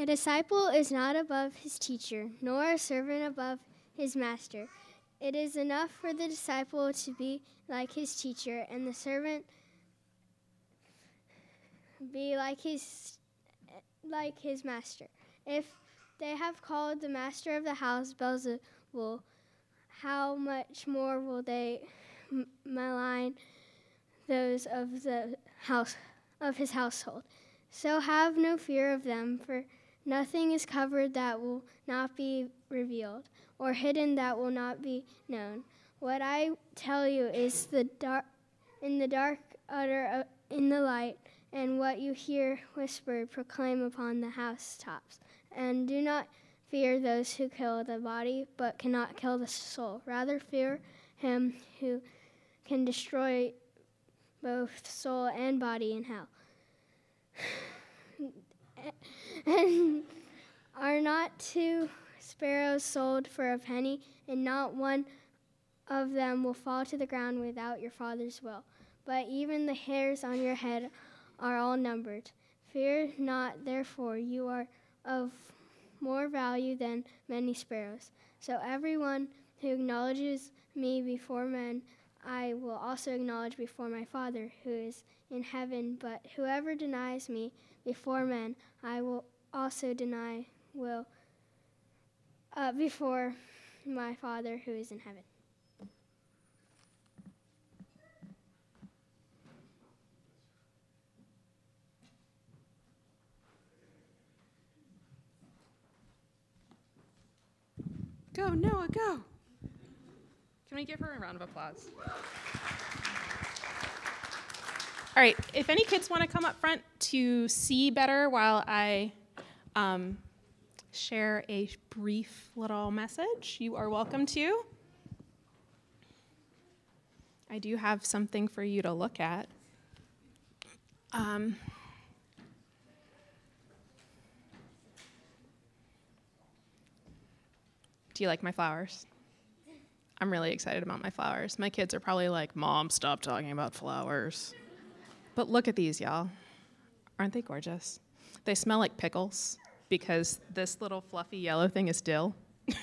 A disciple is not above his teacher, nor a servant above his master. It is enough for the disciple to be like his teacher, and the servant be like his like his master. If they have called the master of the house Beelzebul, how much more will they m- malign those of the house of his household? So have no fear of them, for nothing is covered that will not be revealed, or hidden that will not be known. What I tell you is the dark in the dark utter uh, in the light, and what you hear whispered proclaim upon the housetops. And do not fear those who kill the body, but cannot kill the soul. Rather fear him who can destroy both soul and body in hell. and are not two sparrows sold for a penny, and not one of them will fall to the ground without your Father's will. But even the hairs on your head are all numbered. Fear not, therefore, you are of more value than many sparrows. So everyone who acknowledges me before men, I will also acknowledge before my Father who is in heaven. But whoever denies me before men, I will also deny will uh, before my Father who is in heaven. Go, Noah, go. Can we give her a round of applause? All right, if any kids want to come up front to see better while I um, share a brief little message, you are welcome to. I do have something for you to look at. Um, do you like my flowers? I'm really excited about my flowers. My kids are probably like, Mom, stop talking about flowers. But look at these, y'all. Aren't they gorgeous? They smell like pickles because this little fluffy yellow thing is dill.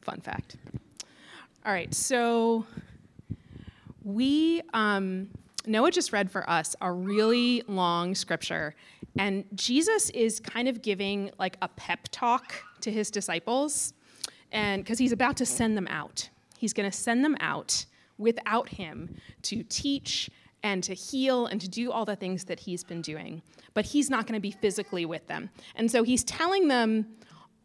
Fun fact. All right, so we, um, Noah just read for us a really long scripture, and Jesus is kind of giving like a pep talk to his disciples, and because he's about to send them out. He's going to send them out without him to teach and to heal and to do all the things that he's been doing. But he's not going to be physically with them. And so he's telling them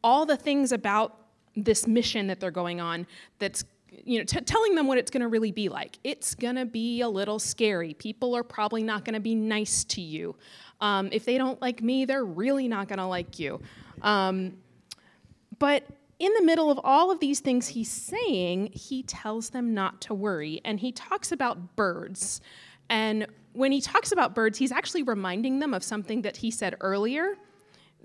all the things about this mission that they're going on that's you know, t- telling them what it's going to really be like. It's going to be a little scary. People are probably not going to be nice to you. Um, if they don't like me, they're really not going to like you. Um, but in the middle of all of these things he's saying, he tells them not to worry. And he talks about birds. And when he talks about birds, he's actually reminding them of something that he said earlier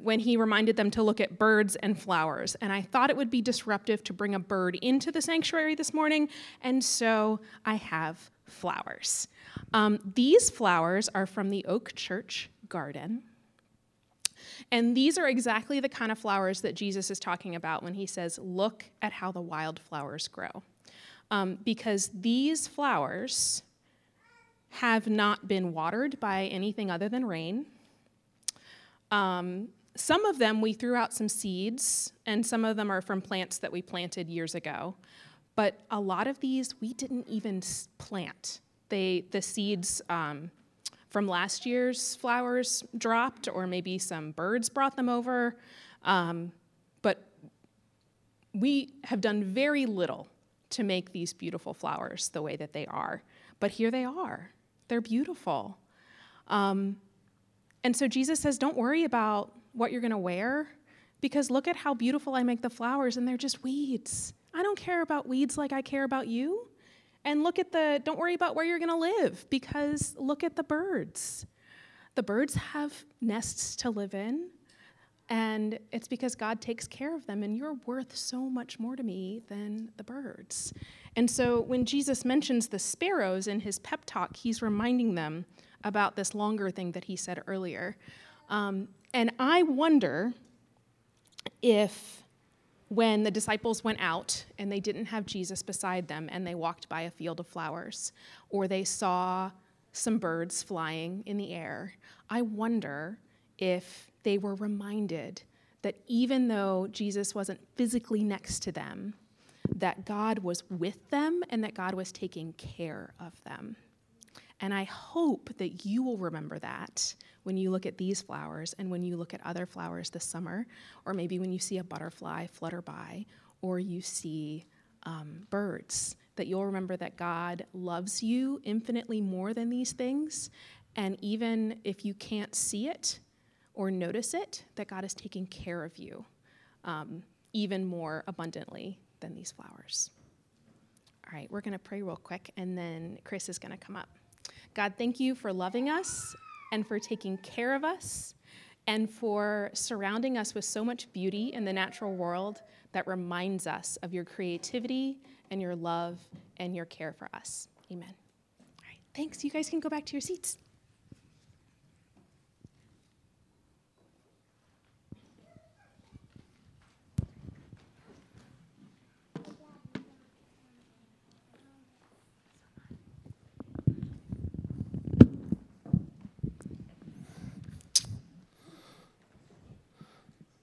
when he reminded them to look at birds and flowers. And I thought it would be disruptive to bring a bird into the sanctuary this morning, and so I have flowers. Um, these flowers are from the Oak Church garden. And these are exactly the kind of flowers that Jesus is talking about when he says, Look at how the wildflowers grow. Um, because these flowers have not been watered by anything other than rain. Um, some of them we threw out some seeds, and some of them are from plants that we planted years ago. But a lot of these we didn't even plant. They, the seeds um, from last year's flowers dropped, or maybe some birds brought them over. Um, but we have done very little to make these beautiful flowers the way that they are. But here they are. They're beautiful. Um, and so Jesus says, Don't worry about what you're going to wear because look at how beautiful I make the flowers, and they're just weeds. I don't care about weeds like I care about you. And look at the, don't worry about where you're going to live because look at the birds. The birds have nests to live in, and it's because God takes care of them, and you're worth so much more to me than the birds. And so when Jesus mentions the sparrows in his pep talk, he's reminding them about this longer thing that he said earlier. Um, And I wonder if when the disciples went out and they didn't have Jesus beside them and they walked by a field of flowers or they saw some birds flying in the air, I wonder if they were reminded that even though Jesus wasn't physically next to them, that God was with them and that God was taking care of them. And I hope that you will remember that when you look at these flowers and when you look at other flowers this summer, or maybe when you see a butterfly flutter by, or you see um, birds, that you'll remember that God loves you infinitely more than these things. And even if you can't see it or notice it, that God is taking care of you um, even more abundantly than these flowers. All right, we're going to pray real quick, and then Chris is going to come up. God, thank you for loving us and for taking care of us and for surrounding us with so much beauty in the natural world that reminds us of your creativity and your love and your care for us. Amen. All right, thanks. You guys can go back to your seats.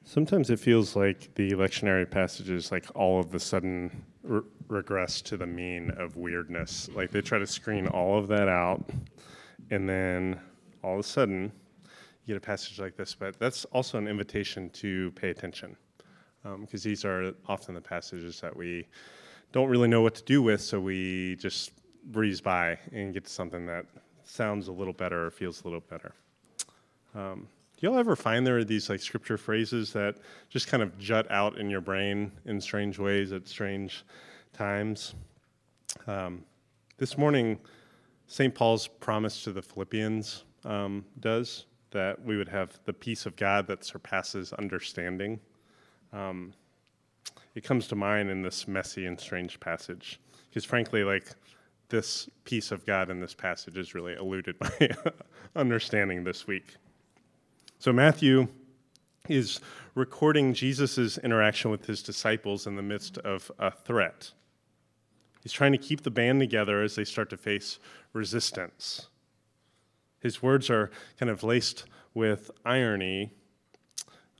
Sometimes it feels like the lectionary passages, like all of a sudden re- regress to the mean of weirdness. Like they try to screen all of that out, and then all of a sudden you get a passage like this. But that's also an invitation to pay attention, because um, these are often the passages that we don't really know what to do with, so we just breeze by and get to something that sounds a little better or feels a little better. Um, do y'all ever find there are these like scripture phrases that just kind of jut out in your brain in strange ways at strange times? Um, this morning, St. Paul's promise to the Philippians um, does that we would have the peace of God that surpasses understanding. Um, it comes to mind in this messy and strange passage because, frankly, like this peace of God in this passage has really eluded my understanding this week. So, Matthew is recording Jesus' interaction with his disciples in the midst of a threat. He's trying to keep the band together as they start to face resistance. His words are kind of laced with irony,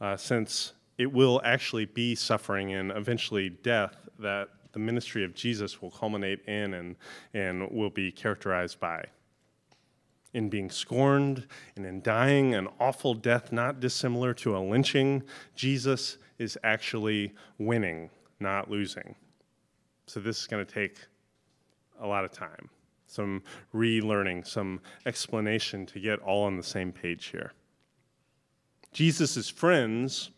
uh, since it will actually be suffering and eventually death that the ministry of Jesus will culminate in and, and will be characterized by in being scorned and in dying an awful death not dissimilar to a lynching, Jesus is actually winning, not losing. So this is going to take a lot of time, some relearning, some explanation to get all on the same page here. Jesus' friends,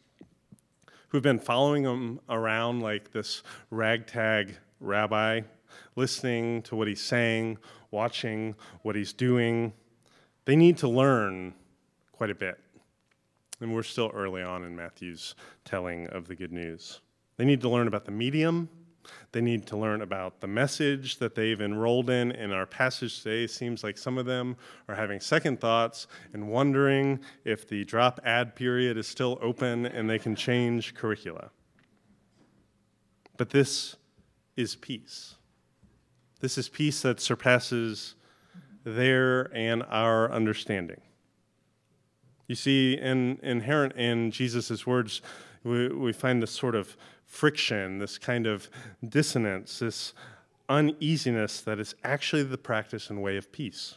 who've been following him around like this ragtag rabbi, listening to what he's saying, watching what he's doing, they need to learn quite a bit. And we're still early on in Matthew's telling of the good news. They need to learn about the medium. They need to learn about the message that they've enrolled in. In our passage today, seems like some of them are having second thoughts and wondering if the drop ad period is still open and they can change curricula. But this is peace. This is peace that surpasses their and our understanding. You see, in, inherent in Jesus' words, we, we find this sort of friction, this kind of dissonance, this uneasiness that is actually the practice and way of peace.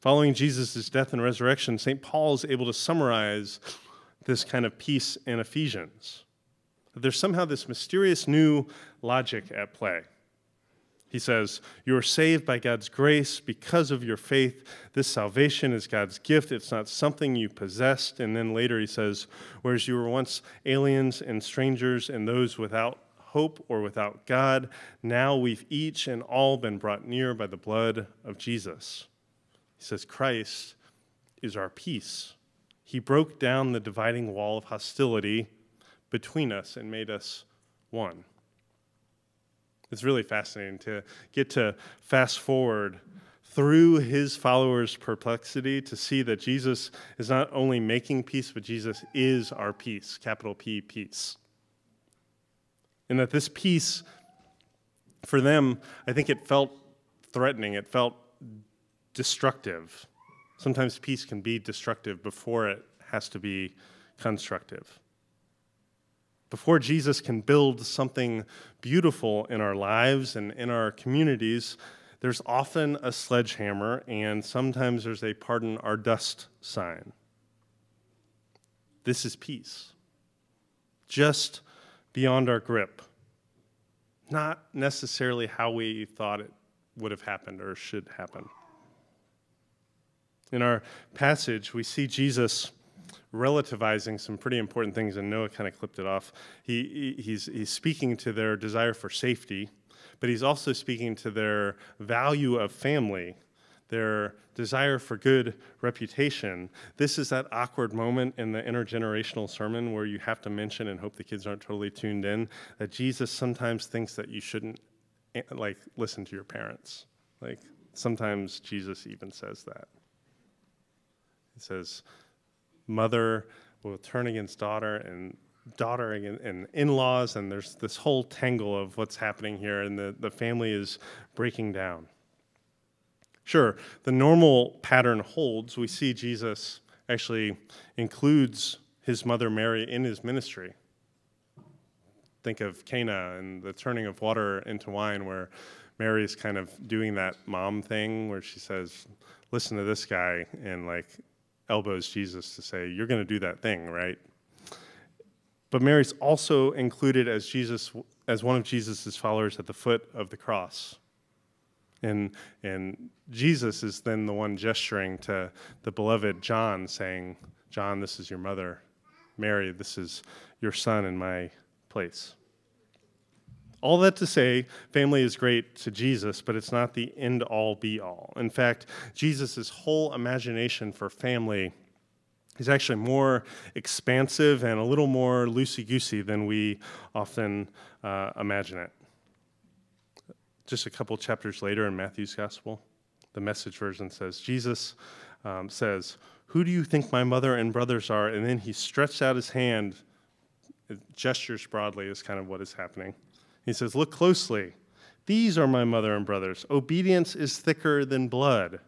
Following Jesus' death and resurrection, St. Paul is able to summarize this kind of peace in Ephesians. There's somehow this mysterious new logic at play. He says, You are saved by God's grace because of your faith. This salvation is God's gift. It's not something you possessed. And then later he says, Whereas you were once aliens and strangers and those without hope or without God, now we've each and all been brought near by the blood of Jesus. He says, Christ is our peace. He broke down the dividing wall of hostility between us and made us one. It's really fascinating to get to fast forward through his followers' perplexity to see that Jesus is not only making peace, but Jesus is our peace, capital P, peace. And that this peace, for them, I think it felt threatening, it felt destructive. Sometimes peace can be destructive before it has to be constructive. Before Jesus can build something beautiful in our lives and in our communities, there's often a sledgehammer, and sometimes there's a pardon our dust sign. This is peace, just beyond our grip. Not necessarily how we thought it would have happened or should happen. In our passage, we see Jesus relativizing some pretty important things, and Noah kind of clipped it off. He, he's, he's speaking to their desire for safety, but he's also speaking to their value of family, their desire for good reputation. This is that awkward moment in the intergenerational sermon where you have to mention and hope the kids aren't totally tuned in that Jesus sometimes thinks that you shouldn't eh, like listen to your parents. Like sometimes Jesus even says that. He says, Mother will turn against daughter, and daughter and, and in-laws and there's this whole tangle of what's happening here and the, the family is breaking down. Sure the normal pattern holds. We see jesus actually includes his mother mary in his ministry. Think of cana and the turning of water into wine where mary is kind of doing that mom thing where she says listen to this guy and like elbows jesus to say you're going to do that thing right but Mary's also included as Jesus as one of Jesus' followers at the foot of the cross. And, and Jesus is then the one gesturing to the beloved John, saying, John, this is your mother. Mary, this is your son in my place. All that to say, family is great to Jesus, but it's not the end all be all. In fact, Jesus' whole imagination for family is actually more expansive and a little more loosey goosey than we often uh, imagine it. Just a couple chapters later in Matthew's Gospel, the message version says, Jesus um, says, Who do you think my mother and brothers are? And then he stretched out his hand, gestures broadly, is kind of what is happening. He says, Look closely. These are my mother and brothers. Obedience is thicker than blood.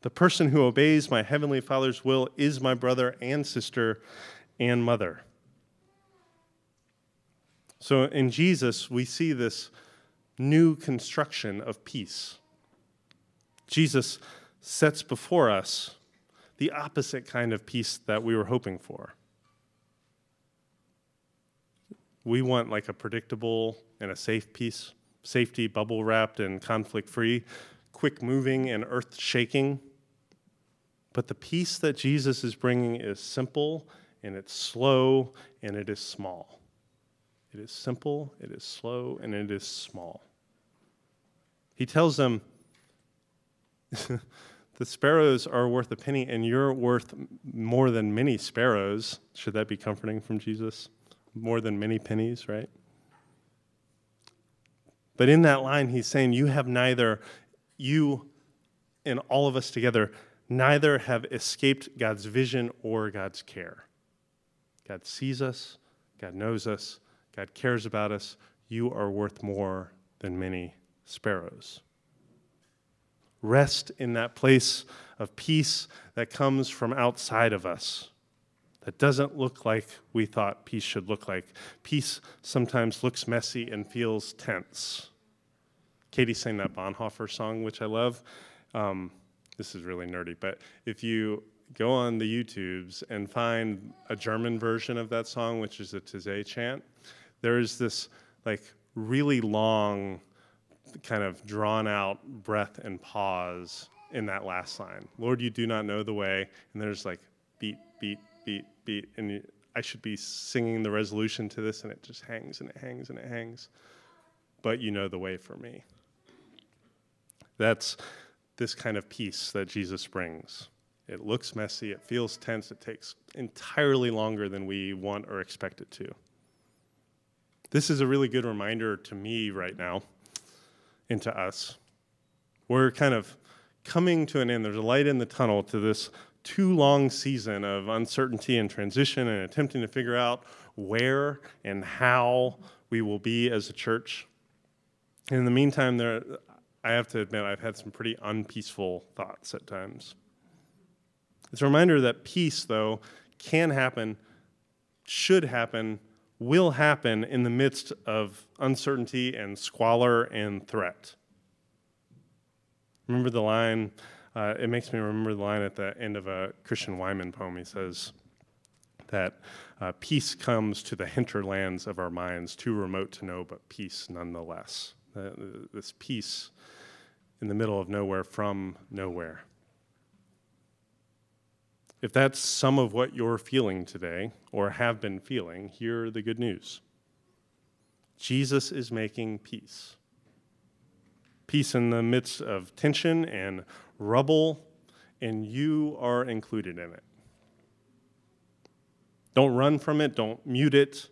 The person who obeys my heavenly Father's will is my brother and sister and mother. So in Jesus, we see this new construction of peace. Jesus sets before us the opposite kind of peace that we were hoping for. We want like a predictable and a safe peace, safety, bubble wrapped and conflict free, quick moving and earth shaking. But the peace that Jesus is bringing is simple and it's slow and it is small. It is simple, it is slow, and it is small. He tells them, The sparrows are worth a penny, and you're worth more than many sparrows. Should that be comforting from Jesus? More than many pennies, right? But in that line, he's saying, You have neither, you and all of us together, neither have escaped God's vision or God's care. God sees us, God knows us, God cares about us. You are worth more than many sparrows. Rest in that place of peace that comes from outside of us, that doesn't look like we thought peace should look like. Peace sometimes looks messy and feels tense. Katie sang that Bonhoeffer song, which I love. Um, this is really nerdy, but if you go on the YouTubes and find a German version of that song, which is a Taizé chant, there is this like really long, kind of drawn out breath and pause in that last line. Lord, you do not know the way, and there's like beat, beat, beat, beat, and I should be singing the resolution to this, and it just hangs and it hangs and it hangs. But you know the way for me. That's this kind of peace that Jesus brings. It looks messy, it feels tense, it takes entirely longer than we want or expect it to. This is a really good reminder to me right now and to us We're kind of coming to an end. There's a light in the tunnel to this too long season of uncertainty and transition and attempting to figure out where and how we will be as a church. in the meantime, there, I have to admit, I've had some pretty unpeaceful thoughts at times. It's a reminder that peace, though, can happen, should happen, will happen in the midst of uncertainty and squalor and threat. Remember the line, uh, it makes me remember the line at the end of a Christian Wiman poem. He says that uh, peace comes to the hinterlands of our minds, too remote to know, but peace nonetheless. Uh, this peace in the middle of nowhere from nowhere. If that's some of what you're feeling today or have been feeling, hear the good news. Jesus is making peace. Peace in the midst of tension and rubble, and you are included in it. Don't run from it, don't mute it.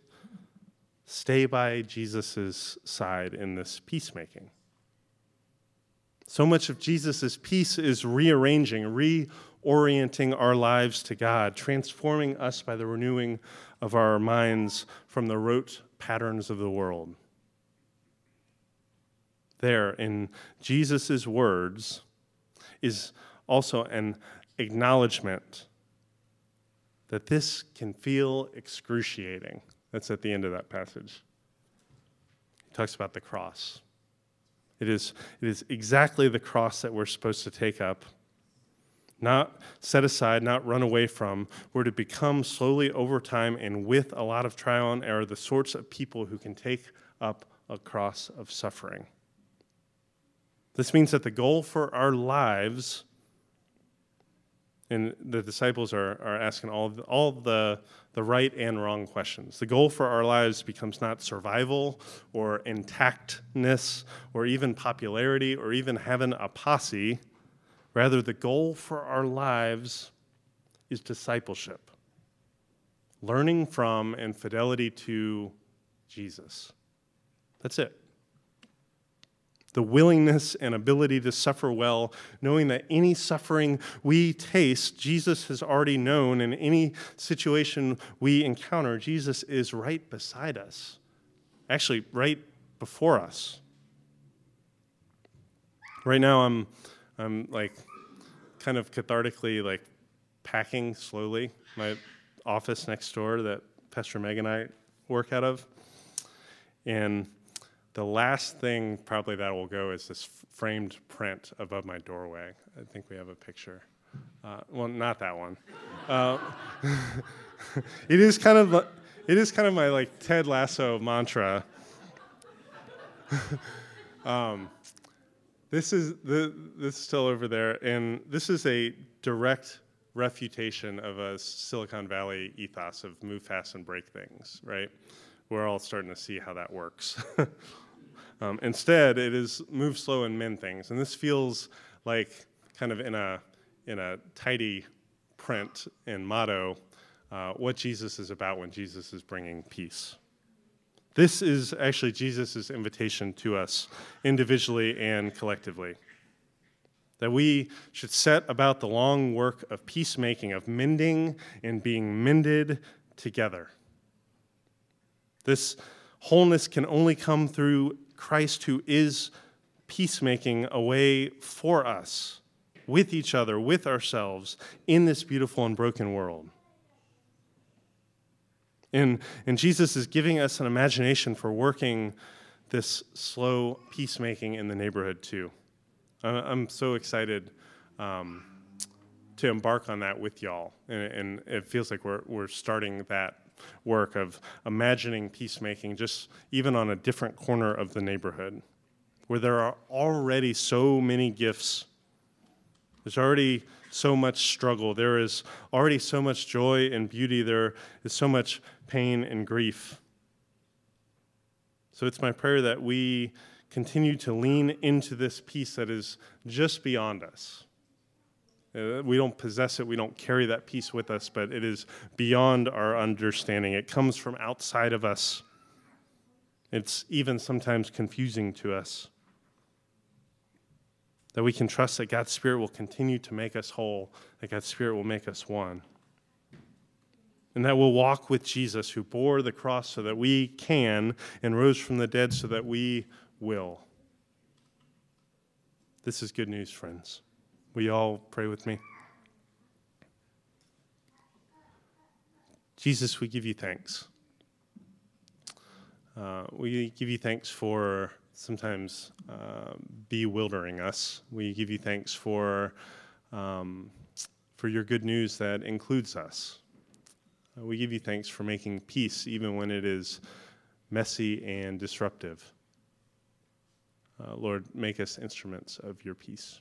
Stay by Jesus' side in this peacemaking. So much of Jesus' peace is rearranging, reorienting our lives to God, transforming us by the renewing of our minds from the rote patterns of the world. There, in Jesus' words, is also an acknowledgement that this can feel excruciating. That's at the end of that passage. He talks about the cross. It is, it is exactly the cross that we're supposed to take up, not set aside, not run away from. We're to become slowly over time and with a lot of trial and error the sorts of people who can take up a cross of suffering. This means that the goal for our lives, and the disciples are, are asking all, all the the right and wrong questions. The goal for our lives becomes not survival or intactness or even popularity or even having a posse. Rather, the goal for our lives is discipleship, learning from and fidelity to Jesus. That's it the willingness and ability to suffer well, knowing that any suffering we taste, Jesus has already known, and any situation we encounter, Jesus is right beside us. Actually, right before us. Right now, I'm, I'm like kind of cathartically like packing slowly my office next door that Pastor Meg and I work out of. And the last thing probably that will go is this framed print above my doorway. I think we have a picture. Uh, well, not that one. Uh, it is kind of it is kind of my like Ted Lasso mantra. um, this is the this is still over there, and this is a direct refutation of a Silicon Valley ethos of move fast and break things. Right? We're all starting to see how that works. Um, instead, it is move slow and mend things. And this feels like kind of in a, in a tidy print and motto uh, what Jesus is about when Jesus is bringing peace. This is actually Jesus' invitation to us individually and collectively. That we should set about the long work of peacemaking, of mending and being mended together. This wholeness can only come through Christ who is peacemaking a way for us, with each other, with ourselves, in this beautiful and broken world. And, and Jesus is giving us an imagination for working this slow peacemaking in the neighborhood too. I'm so excited um, to embark on that with y'all. And, and, it feels like we're, we're starting that work of imagining peacemaking just even on a different corner of the neighborhood where there are already so many gifts. There's already so much struggle. There is already so much joy and beauty. There is so much pain and grief. So it's my prayer that we continue to lean into this peace that is just beyond us. Uh, we don't possess it, we don't carry that peace with us, but it is beyond our understanding. It comes from outside of us. It's even sometimes confusing to us. that we can trust that God's Spirit will continue to make us whole, that God's Spirit will make us one. And that we'll walk with Jesus, who bore the cross so that we can, and rose from the dead so that we will. This is good news, friends. Will you all pray with me? Jesus, we give you thanks. Uh, we give you thanks for sometimes uh, bewildering us. We give you thanks for, um, for your good news that includes us. Uh, we give you thanks for making peace even when it is messy and disruptive. Uh, Lord, make us instruments of your peace.